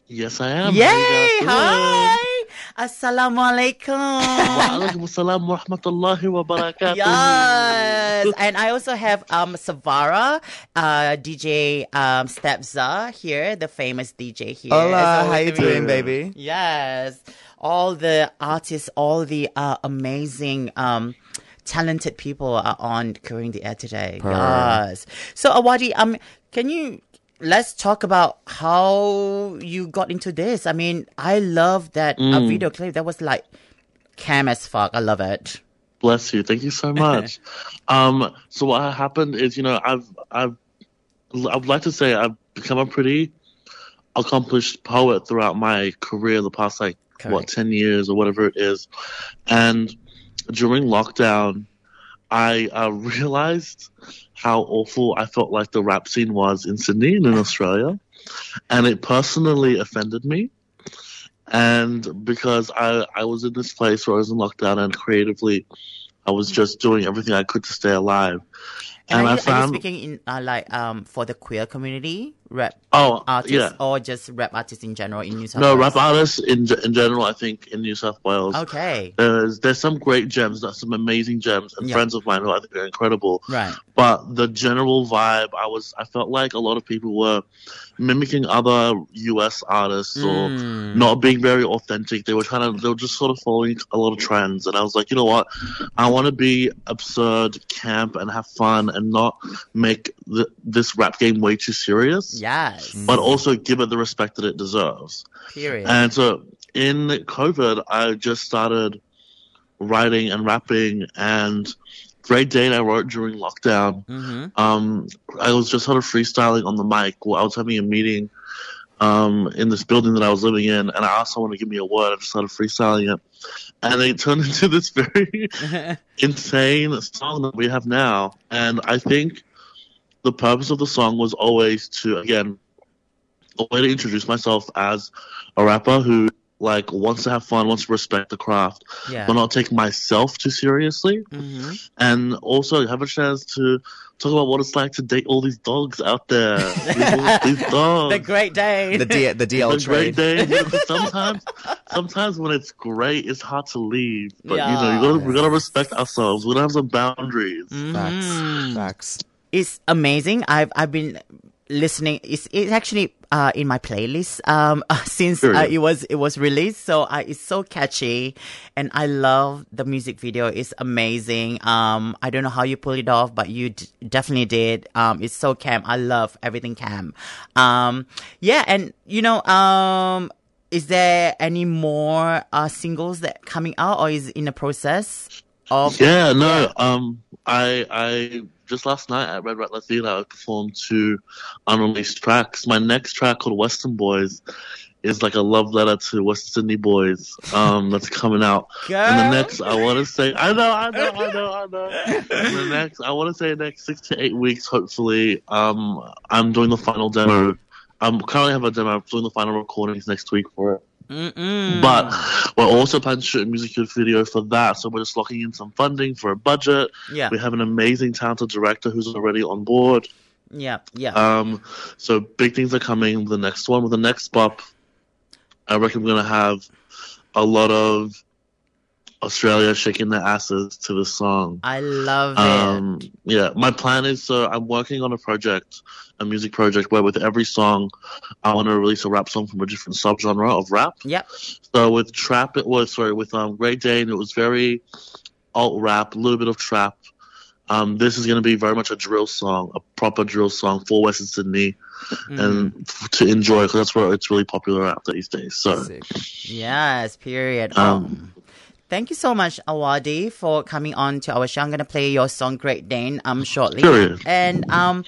Yes, I am. Yay! How you guys Hi! Assalamu alaikum. Wa alaikum assalam wa rahmatullahi wa barakatuh. Yes, and I also have um Sevara, uh, DJ um Stev Zar here, the famous DJ here. Hola, So how you with doing, baby? Yes, all the artists, all the uh, amazing um talented people are on Queering the Air today. Per. Yes. So Awadi, um, can you let's talk about how you got into this? I mean, I love that a video clip. That was like cam as fuck. I love it. Bless you. Thank you so much. um, so what happened is, you know, I've, I've, I would like to say I've become a pretty accomplished poet throughout my career, the past like what ten years or whatever it is, and during lockdown, I uh, realized how awful I felt like the rap scene was in Sydney and in Australia, and it personally offended me. And because I, I was in this place where I was in lockdown and creatively, I was just doing everything I could to stay alive. And, And are, I you, you found, speaking in uh, like um for the queer community, rap oh, artists, yeah. or just rap artists in general in New South No, Wales? No, rap artists in, in general, I think, in New South Wales. Okay, There's, there's some great gems, there's some amazing gems, and Yeah. friends of mine who I think are incredible. right. but the general vibe i was i felt like a lot of people were mimicking other us artists or Mm. not being very authentic they were trying to they were just sort of following a lot of trends and i was like you know what i want to be absurd camp and have fun and not make the, this rap game way too serious Yes. but also give it the respect that it deserves Period. and so in COVID, I just started writing and rapping and Great Dane I wrote during lockdown. hmm Um, I was just sort of freestyling on the mic while I was having a meeting um, in this building that I was living in, and I asked someone to give me a word. I just started freestyling it, and it turned into this very insane song that we have now. And I think the purpose of the song was always to, again, a way to introduce myself as a rapper who like wants to have fun, wants to respect the craft, Yeah. but not take myself too seriously, hmm and also have a chance to talk about what it's like to date all these dogs out there. these, these dogs. The Great Day. The D- the DL The great trade. day. Sometimes, sometimes when it's great, it's hard to leave. But you know, you gotta, we gotta respect ourselves. We gotta have some boundaries. Mm-hmm. Facts. Facts. It's amazing. I've I've been listening. It's it's actually uh in my playlist um since uh, it was it was released. So it's so catchy, and I love the music video. It's amazing. Um, I don't know how you pull it off, but you d- definitely did. Um, it's so cam. I love everything cam. Um, yeah, and you know um. Is there any more uh, singles that coming out, or is it in the process of? Yeah, no. Um, I I just last night at Red Rat Latina I performed two unreleased tracks. My next track called Western Boys is like a love letter to West Sydney boys. Um, that's coming out. And the next, I want to say, I know, I know, I know, I know. And the next, I want to say, next six to eight weeks, hopefully, um, I'm doing the final demo I'm currently have a demo. I'm doing the final recordings next week for it. But we're also planning to shoot a music video for that, so we're just locking in some funding for a budget. Yeah. We have an amazing, talented director who's already on board. Yeah, yeah. Um, so big things are coming. The next one with the next pop, I reckon we're gonna have a lot of Australia shaking their asses to the song. I love it. Um, yeah, my plan is so I'm working on a project, a music project where with every song, I want to release a rap song from a different subgenre of rap. Yep. So with trap, it was sorry with um Great Dane, it was very alt rap, a little bit of trap. Um, this is going to be very much a drill song, a proper drill song for Western Sydney, and f- to enjoy because that's where it's really popular out these days. So Sick. Yes, period. Um, oh. Thank you so much, Awadi, for coming on to our show. I'm gonna play your song Great Dane um shortly. Period. And um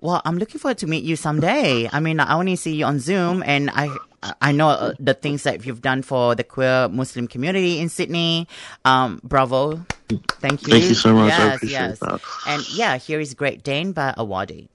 well, I'm looking forward to meet you someday. I mean, I only see you on Zoom, and I I know uh, the things that you've done for the queer Muslim community in Sydney. Um, bravo, thank you. Thank you so much. I Yes, appreciate yes. that. And yeah, here is Great Dane by Awadi.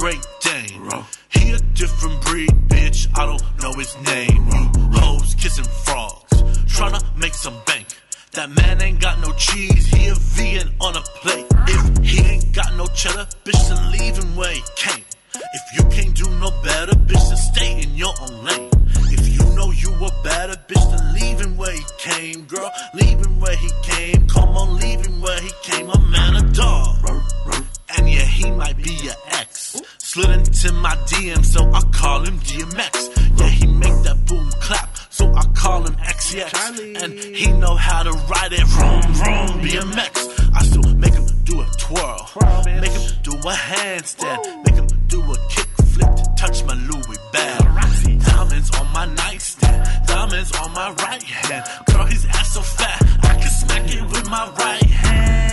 Great Dane. He a different breed, bitch. I don't know his name. You hoes kissing frogs, tryna make some bank. That man ain't got no cheese, he a vegan on a plate. If he ain't got no cheddar, bitch, then leave him where he came. If you can't do no better, bitch, then stay in your own lane. If you know you a better bitch, then leave him where he came, girl. Leave him where he came. Come on, leave him where he came. A man, a dog. And yeah, he might be your ex. Slid into my DM, so I call him DMX. Yeah, he make that boom clap, so I call him XCX. And he know how to ride it, vroom, vroom, BMX. I still make him do a twirl, make him do a handstand, make him do a kick flip to touch my Louis bag. Diamonds on my nightstand, diamonds on my right hand. Girl, his ass so fat, I can smack it with my right hand.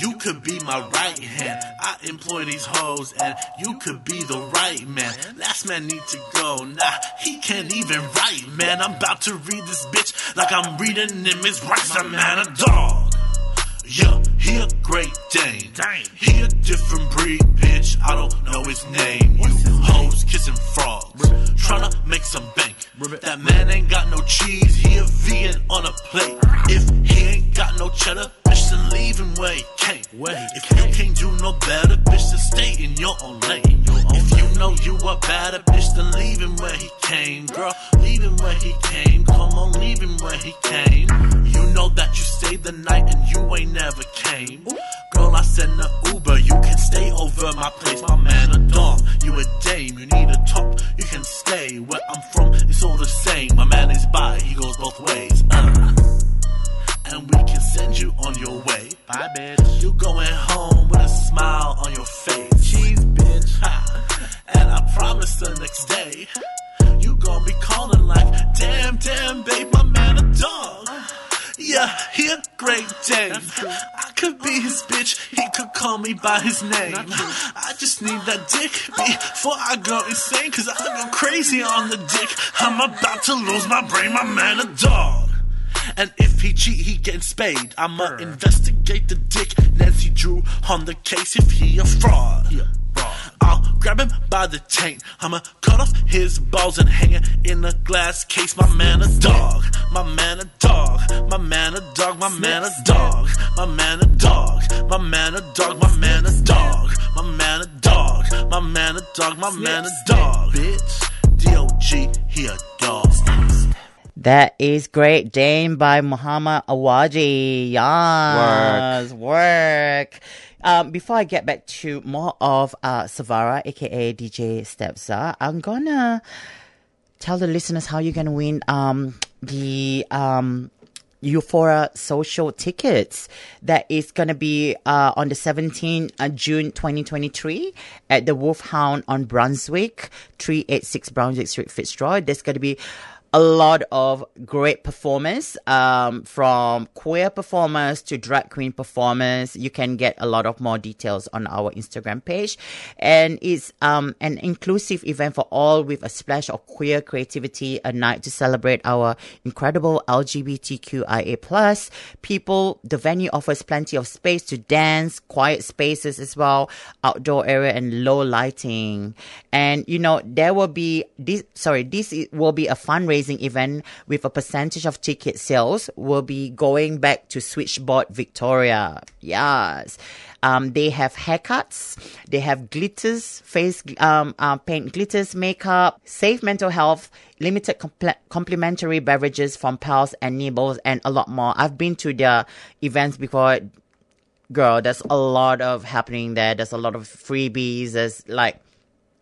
You could be my right hand. I employ these hoes, and you could be the right man. Last man need to go. Nah, he can't even write, man. I'm about to read this bitch like I'm reading him his rights. A man, a dog. Yeah, he a great Dane. He a different breed, bitch. I don't know his name. You hoes kissing frogs, tryna make some bank. That man ain't got no cheese. He a vegan on a plate. If he ain't got no cheddar, bitch, him where he came. If you can't do no better, bitch, then stay in your own lane. If you know you a better bitch, then leave him where he came, girl. Leave him where he came. Come on, leave him where he came. You know that you stayed the night and you ain't never came. Girl, I send a Uber. You can stay over my place, my man a dog. You a dame, you need a talk. You can stay where I'm from. It's all the same. My man is by, he goes both ways. Uh. And we can send you on your way. Bye, bitch. You going home with a smile on your face. Cheese, bitch. Ha. And I promise the next day, you gonna be calling like, damn, damn, babe, my man a dog. Yeah, he a great Dane. I could be his bitch, he could call me by his name. I just need that dick before I go insane, cause I go crazy on the dick. I'm about to lose my brain, my man a dog. And if he cheat, he getting spayed. I'ma investigate the dick. Nancy Drew on the case if he a fraud. I'll grab him by the taint. I'ma cut off his balls and hang it in a glass case. My man a dog. My man a dog. My man a dog. My man a dog. My man a dog. My man a dog. My man a dog. My man a dog. My man a dog. My man a dog. Bitch. D-O-G, he a dog. That is Great Dane by Muhammad Awadi. Yes, work. Work. Um, before I get back to more of uh, Sevara, aka DJ Stev Zar, I'm gonna tell the listeners how you're gonna win um, the um, Euphoria social tickets. That is gonna be uh, on the 17th of June 2023 at the Wolfhound on Brunswick, 386 Brunswick Street, Fitzroy. There's gonna be a lot of great performers, um, from queer performers to drag queen performers. You can get a lot of more details on our Instagram page. And it's, um, an inclusive event for all with a splash of queer creativity, a night to celebrate our incredible LGBTQIA plus people. The venue offers plenty of space to dance, quiet spaces as well, outdoor area and low lighting. And, you know, there will be this, sorry, this will be a fundraising event with a percentage of ticket sales will be going back to Switchboard Victoria. Yes. Um, they have haircuts, they have glitters, face um, uh, paint glitters, makeup, safe mental health, limited comple- complimentary beverages from Pals and Nibbles, and a lot more. I've been to their events before. Girl, there's a lot of happening there. There's a lot of freebies. There's like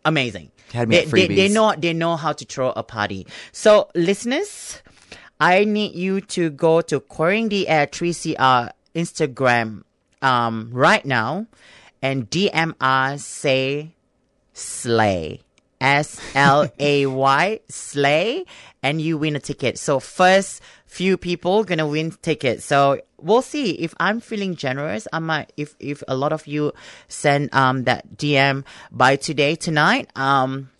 amazing. Had me they, at they, they know they know how to throw a party. So listeners, I need you to go to Queering the Air 3CR Instagram um right now and DM us say slay. S L A Y slay and you win a ticket. So first few people gonna win tickets. So we'll see if I'm feeling generous. I might if if a lot of you send um that DM by today tonight. Um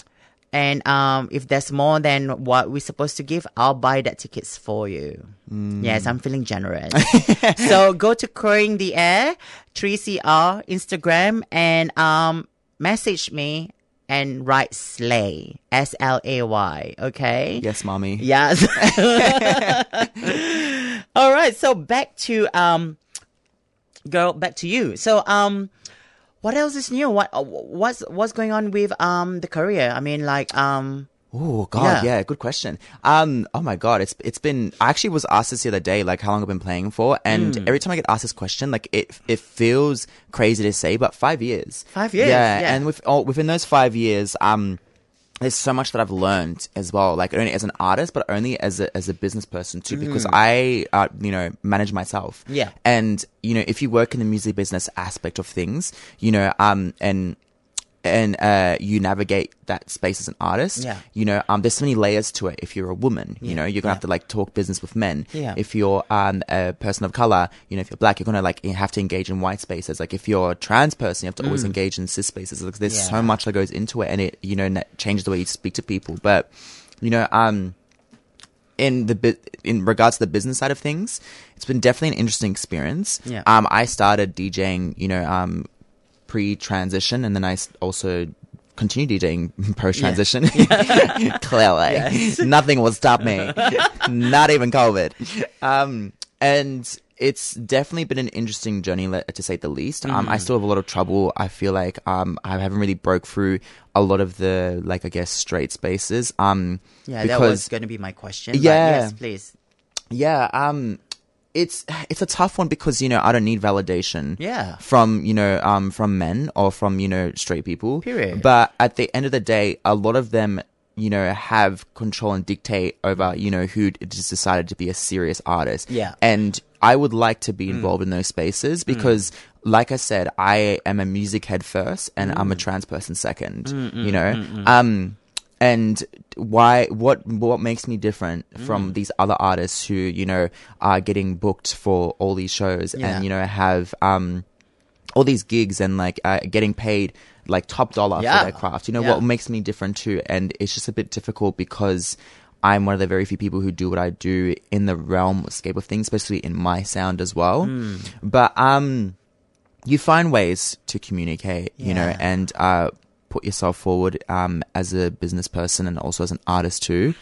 and um if there's more than what we're supposed to give, I'll buy that tickets for you. Yes, I'm feeling generous. so go to Queering the Air, 3CR Instagram and um message me and write slay. S L A Y. Okay? Yes, mommy. Yes. All right. So back to um, girl, back to you. So um, what else is new? What what's what's going on with um the career? I mean, like um, Oh God, Yeah. yeah. good question. Um, oh my God, it's it's been. I actually was asked this the other day, like how long I've been playing for, and Hmm. every time I get asked this question, like it it feels crazy to say, but five years. Five years, Yeah, yeah. and with all, within those five years, um. There's so much that I've learned as well, like only as an artist, but only as a as a business person too, because I, uh, you know, manage myself. Hmm. Yeah. And you know, if you work in the music business aspect of things, you know, um, and and uh, you navigate that space as an artist, Yeah. you know, um, there's so many layers to it. If you're a woman, you know, you're gonna have to like talk business with men. Yeah. If you're um, a person of color, you know, if you're black, you're gonna like have to engage in white spaces. Like if you're a trans person, you have to always engage in cis spaces. Like there's Mm. Yeah. so much that goes into it, and it you know that changes the way you speak to people. But you know, um, in the in regards to the business side of things, it's been definitely an interesting experience. Yeah. Um, I started DJing, you know, um, pre-transition, and then I also continue DJing post-transition. Clearly, nothing will stop me, not even COVID. Um, and it's definitely been an interesting journey, to say the least. Um, Mm. I still have a lot of trouble. I feel like um, I haven't really broke through a lot of the like I guess straight spaces. Um, yeah, because that was going to be my question. Yeah. yes, please. yeah, um, it's it's a tough one because you know I don't need validation. Yeah. From you know um from men or from you know straight people. Period. But at the end of the day, a lot of them you know have control and dictate over you know who just decided to be a serious artist. Yeah. And I would like to be involved in those spaces because. Like I said, I am a music head first, and I'm a trans person second. You know, um, and why what what makes me different Mm. from these other artists who you know are getting booked for all these shows Yeah. and you know have um all these gigs and like uh, getting paid like top dollar Yeah. for their craft you know Yeah. what makes me different too and it's just a bit difficult because I'm one of the very few people who do what I do in the realm scape of things, especially in my sound as well. Hmm. But um, you find ways to communicate, you know, and uh, put yourself forward um, as a business person and also as an artist too.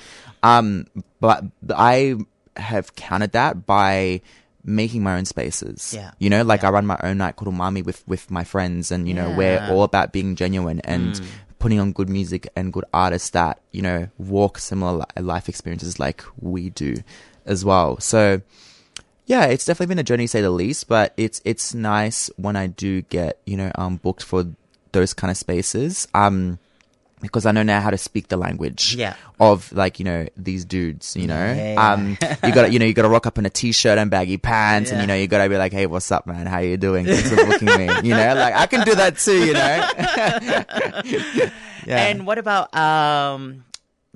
Um, but I have countered that by making my own spaces. Yeah. You know, like Yeah. I run my own night called Umami with, with my friends and, you know, we're all about being genuine and Mm. putting on good music and good artists that, you know, walk similar li- life experiences like we do as well. So, yeah, it's definitely been a journey, to say the least. But it's it's nice when I do get you know um booked for those kind of spaces. Um, because I know now how to speak the language Yeah. of like you know these dudes. You know, Yeah. um, you got to you know you got to rock up in a t-shirt and baggy pants, and you know you got to be like, hey, what's up, man? How you doing? Thanks for booking me. You know, like I can do that too. You know. yeah. And what about um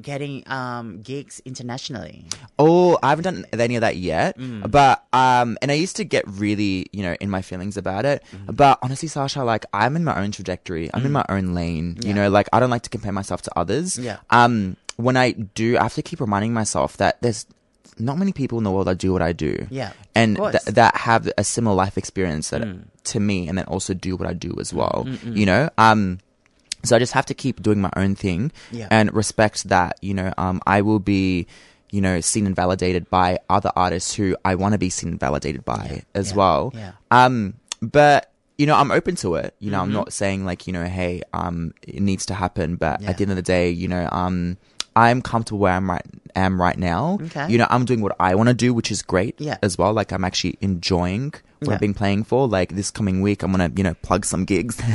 getting um gigs internationally? Oh, I haven't done any of that yet. Mm. But um, and I used to get really, you know, in my feelings about it. Mm-hmm. But honestly, Sasha, like I'm in my own trajectory. I'm in my own lane. You Mm. Know, like I don't like to compare myself to others. Yeah. Um, when I do, I have to keep reminding myself that there's not many people in the world that do what I do. Yeah, And th- that have a similar life experience that Mm. to me, and then also do what I do as well. You know. Um. So I just have to keep doing my own thing Yeah. and respect that, you know, um, I will be, you know, seen and validated by other artists who I want to be seen and validated by as yeah, well. yeah. Um, but, you know, I'm open to it. You know, Mm-hmm. I'm not saying like, you know, hey, um, it needs to happen. But Yeah. at the end of the day, you know, um, I'm comfortable where I'm right, am right now. Okay. You know, I'm doing what I want to do, which is great Yeah. as well. Like I'm actually enjoying what Yeah. I've been playing for. Like this coming week, I'm gonna you know plug some gigs.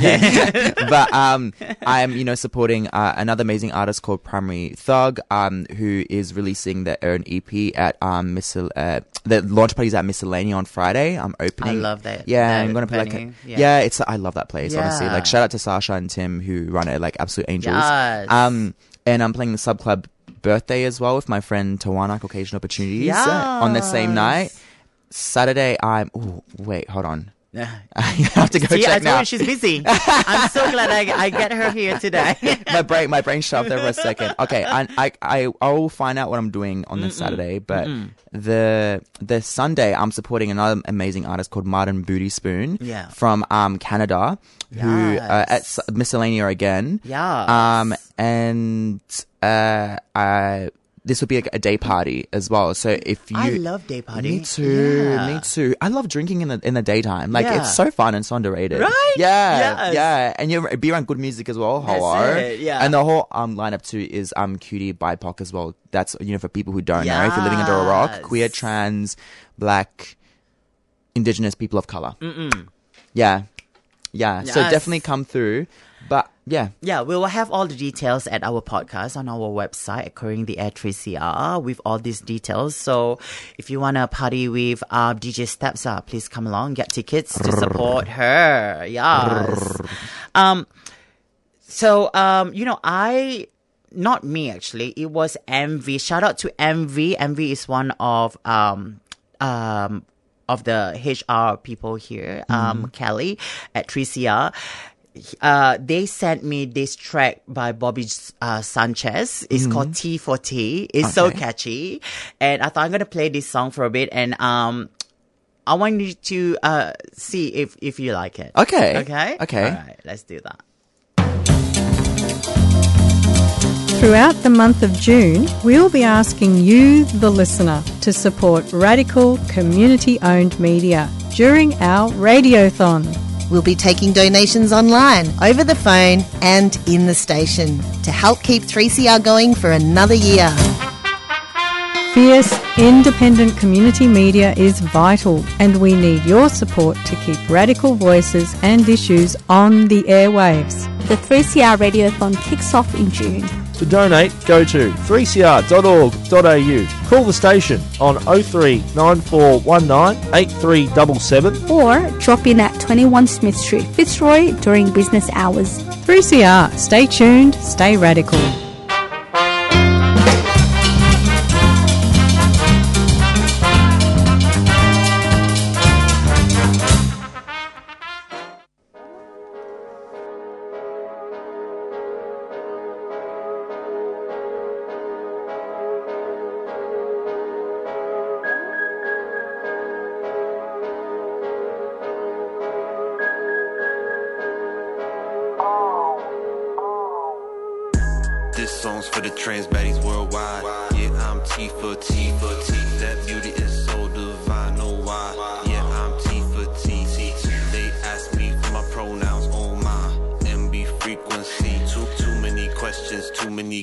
but um, I'm you know supporting uh, another amazing artist called Primary Thug, um, who is releasing their own EP at um Miscel- uh, the launch party's at Miscellania on Friday. I'm opening. I love that- Yeah, that I'm gonna play like a, Yeah. yeah. it's I love that place honestly. Like shout out to Sasha and Tim who run it like absolute angels. Yes. Um, and I'm playing the sub club birthday as well with my friend Tawana Caucasian Opportunities uh, on the same night. Saturday, I'm. Oh, wait, hold on. Yeah. I have to go See, I check told now. you she's busy. I'm so glad I, I get her here today. my brain, my brain shut off there for a second. Okay, I, I, I, I will find out what I'm doing on this Saturday, but the the Sunday I'm supporting another amazing artist called Martin Booty Spoon, Yeah. from um Canada, who uh, at Yes. S- Miscellania again, Yeah. um, and uh, I. This would be a, a day party as well. So if you, I love day party. Me too. Yeah. Me too. I love drinking in the in the daytime. Like Yeah. it's so fun and so underrated. Right? Yeah. Yes. Yeah. And you be around good music as well. Hello. yeah. And the whole um lineup too is um QTBIPOC as well. That's you know for people who don't know if you're living under a rock, queer, trans, black, indigenous people of color. Mm-mm. Yeah. Yeah. So definitely come through. But yeah. Yeah, we will have all the details at our podcast on our website, Occurring the Air 3CR, with all these details. So if you want to party with uh, DJ Stev Zar, please come along, get tickets to support her. Yes. um, so, um, you know, I, not me actually, it was MV. Shout out to MV. MV is one of, um, um, of the HR people here, um, Kelly at 3CR uh, they sent me this track by Bobby uh, Sanchez. It's called T for T. It's so catchy, and I thought I'm gonna play this song for a bit, and um, I want you to uh see if if you like it. Okay. Okay. Okay. All right. Let's do that. Throughout the month of June, we'll be asking you, the listener, to support radical community owned media during our radiothon. We'll be taking donations online, over the phone, and in the station to help keep 3CR going for another year. Fierce, independent community media is vital, and we need your support to keep radical voices and issues on the airwaves. The 3CR Radiothon kicks off in June. To donate, go to 3cr.org.au. Call the station on 03 8377 Or drop in at 21 Smith Street, Fitzroy during business hours. 3CR, stay tuned, stay radical.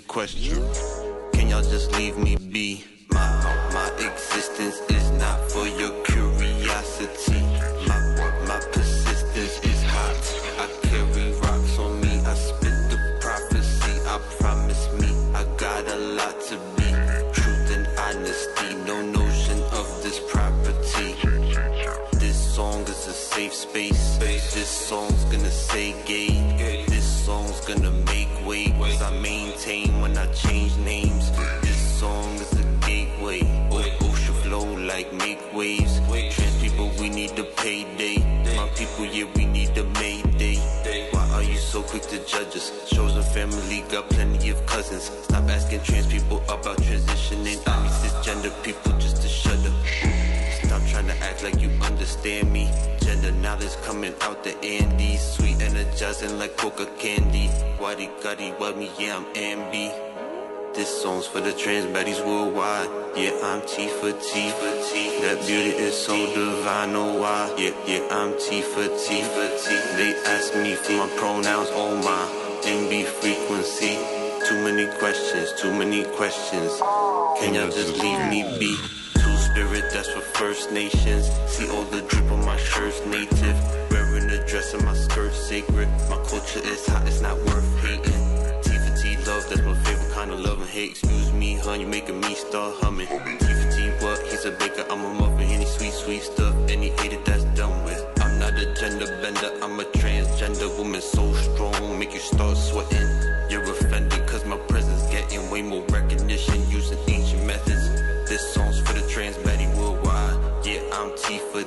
Questions. Can y'all just leave me be? My my existence is not for your to judge us. Chosen family got plenty of cousins. Stop asking trans people about transitioning. I need cisgender people just to shut up. Stop trying to act like you understand me. Gender knowledge coming out the Andes. Sweet energizing like coca candy. Waddy gutty, what me, yeah, I'm Ambi. This song's for the trans baddies worldwide. Yeah, I'm T for T for T. That beauty is so divine, oh why? Yeah, yeah, I'm T for T for T. They ask me for my pronouns, oh my. MB frequency. Too many questions, too many questions. Can y'all just leave me be? Two spirit, that's for First Nations. See all the drip on my shirt's native. Wearing a dress and my skirt's sacred. My culture is hot, it's not worth hating. T for T love, that's my favorite kind of love hate. Excuse me, hun, you making me start humming. T for T what? He's a baker, I'm a muffin, any sweet, sweet stuff. Any hater that's done with. I'm not a gender bender, I'm a transgender woman so strong, make you start sweating. You're offended, cause my presence getting way more recognition using ancient methods. This song's for the trans baddie worldwide. Yeah, I'm T for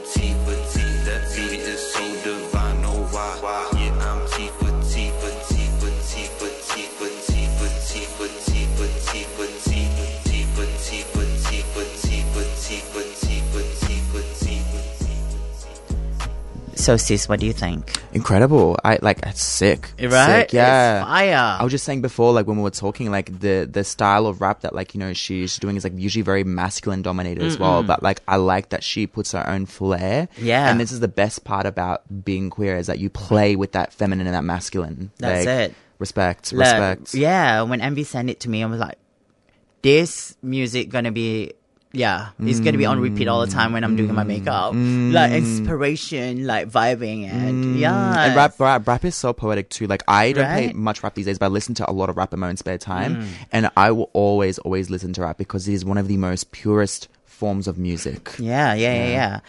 So, sis, what do you think? Incredible. I like it's sick. Right? Sick, yeah. It's fire. I was just saying before, like when we were talking, like the the style of rap that like, you know, she's doing is like usually very masculine dominated as well. But like I like that she puts her own flair. Yeah. And this is the best part about being queer is that you play with that feminine and that masculine. That's Like, it. Respect. Like, respect. Yeah, when Envy sent it to me, I was like, this music gonna be, yeah, it's gonna be on repeat all the time when I'm doing my makeup. Like inspiration, like vibing, and yeah. Mm. And rap, rap, rap is so poetic too. Like I don't play much rap these days, but I listen to a lot of rap in my own spare time, Mm. and I will always, always listen to rap because it is one of the most purest forms of music. Yeah, yeah, yeah, yeah.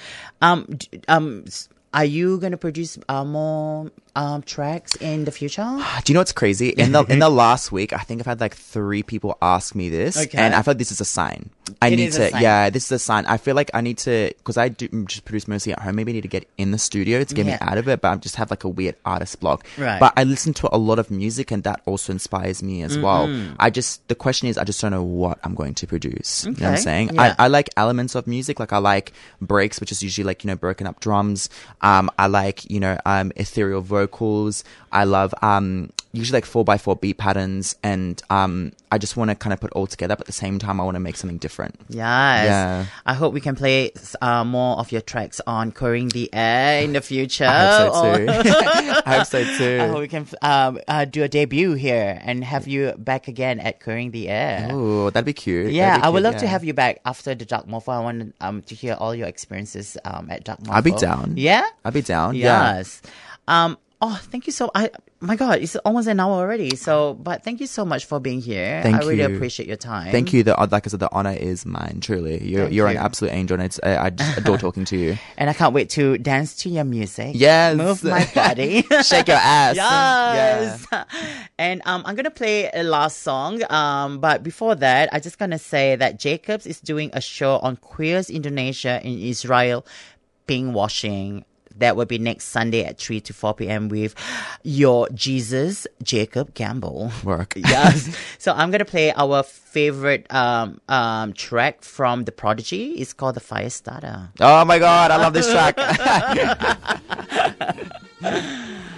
Um, um, are you gonna produce uh, more um tracks in the future? Do you know what's crazy? In the in the last week, I think I've had like three people ask me this, Okay. and I feel like this is a sign. I It need to, yeah, this is a sign. I feel like I need to because I do just produce mostly at home. Maybe I need to get in the studio to get Yeah. me out of it, but I just have like a weird artist block. Right. But I listen to a lot of music, and that also inspires me as well. Mhm. I just the question is, I just don't know what I'm going to produce. You know what I'm saying? Yeah. I, I like elements of music, like I like breaks, which is usually like you know broken up drums. Um, I like you know um ethereal vocals. I love um usually like four by four beat patterns, and um I just want to kind of put all together, but at the same time I want to make something different. Yes. Yeah. I hope we can play uh, more of your tracks on Queering the Air in the future. I hope so too. I hope so too. I hope we can um, uh, do a debut here and have you back again at Queering the Air. Oh, that'd be cute. Yeah, be I would cute, love to have you back after the Dark Mofo. I want um, to hear all your experiences um, at Dark Mofo. I'd be down. Yeah? I'd be down. Yeah. Yes. Um, oh, thank you so I my God, it's almost an hour already. So, but thank you so much for being here. Thank I really you. appreciate your time. Thank you. The, like I said, the honor is mine. Truly, you're Thank you're an absolute angel, and it's I, I just adore talking to you. And I can't wait to dance to your music. Yes. Move my body. Shake your ass. Yes. And um, I'm going to play a last song. Um, but before that, I just going to say that Jacobs is doing a show on Queers Indonesia in Israel, pink washing. That will be next Sunday at 3 to 4 p.m. with your Jesus, Jacob Gamble. Work. Yes. so I'm going to play our favorite um, um, track from The Prodigy. It's called The Fire Starter. Oh my god, I love this track.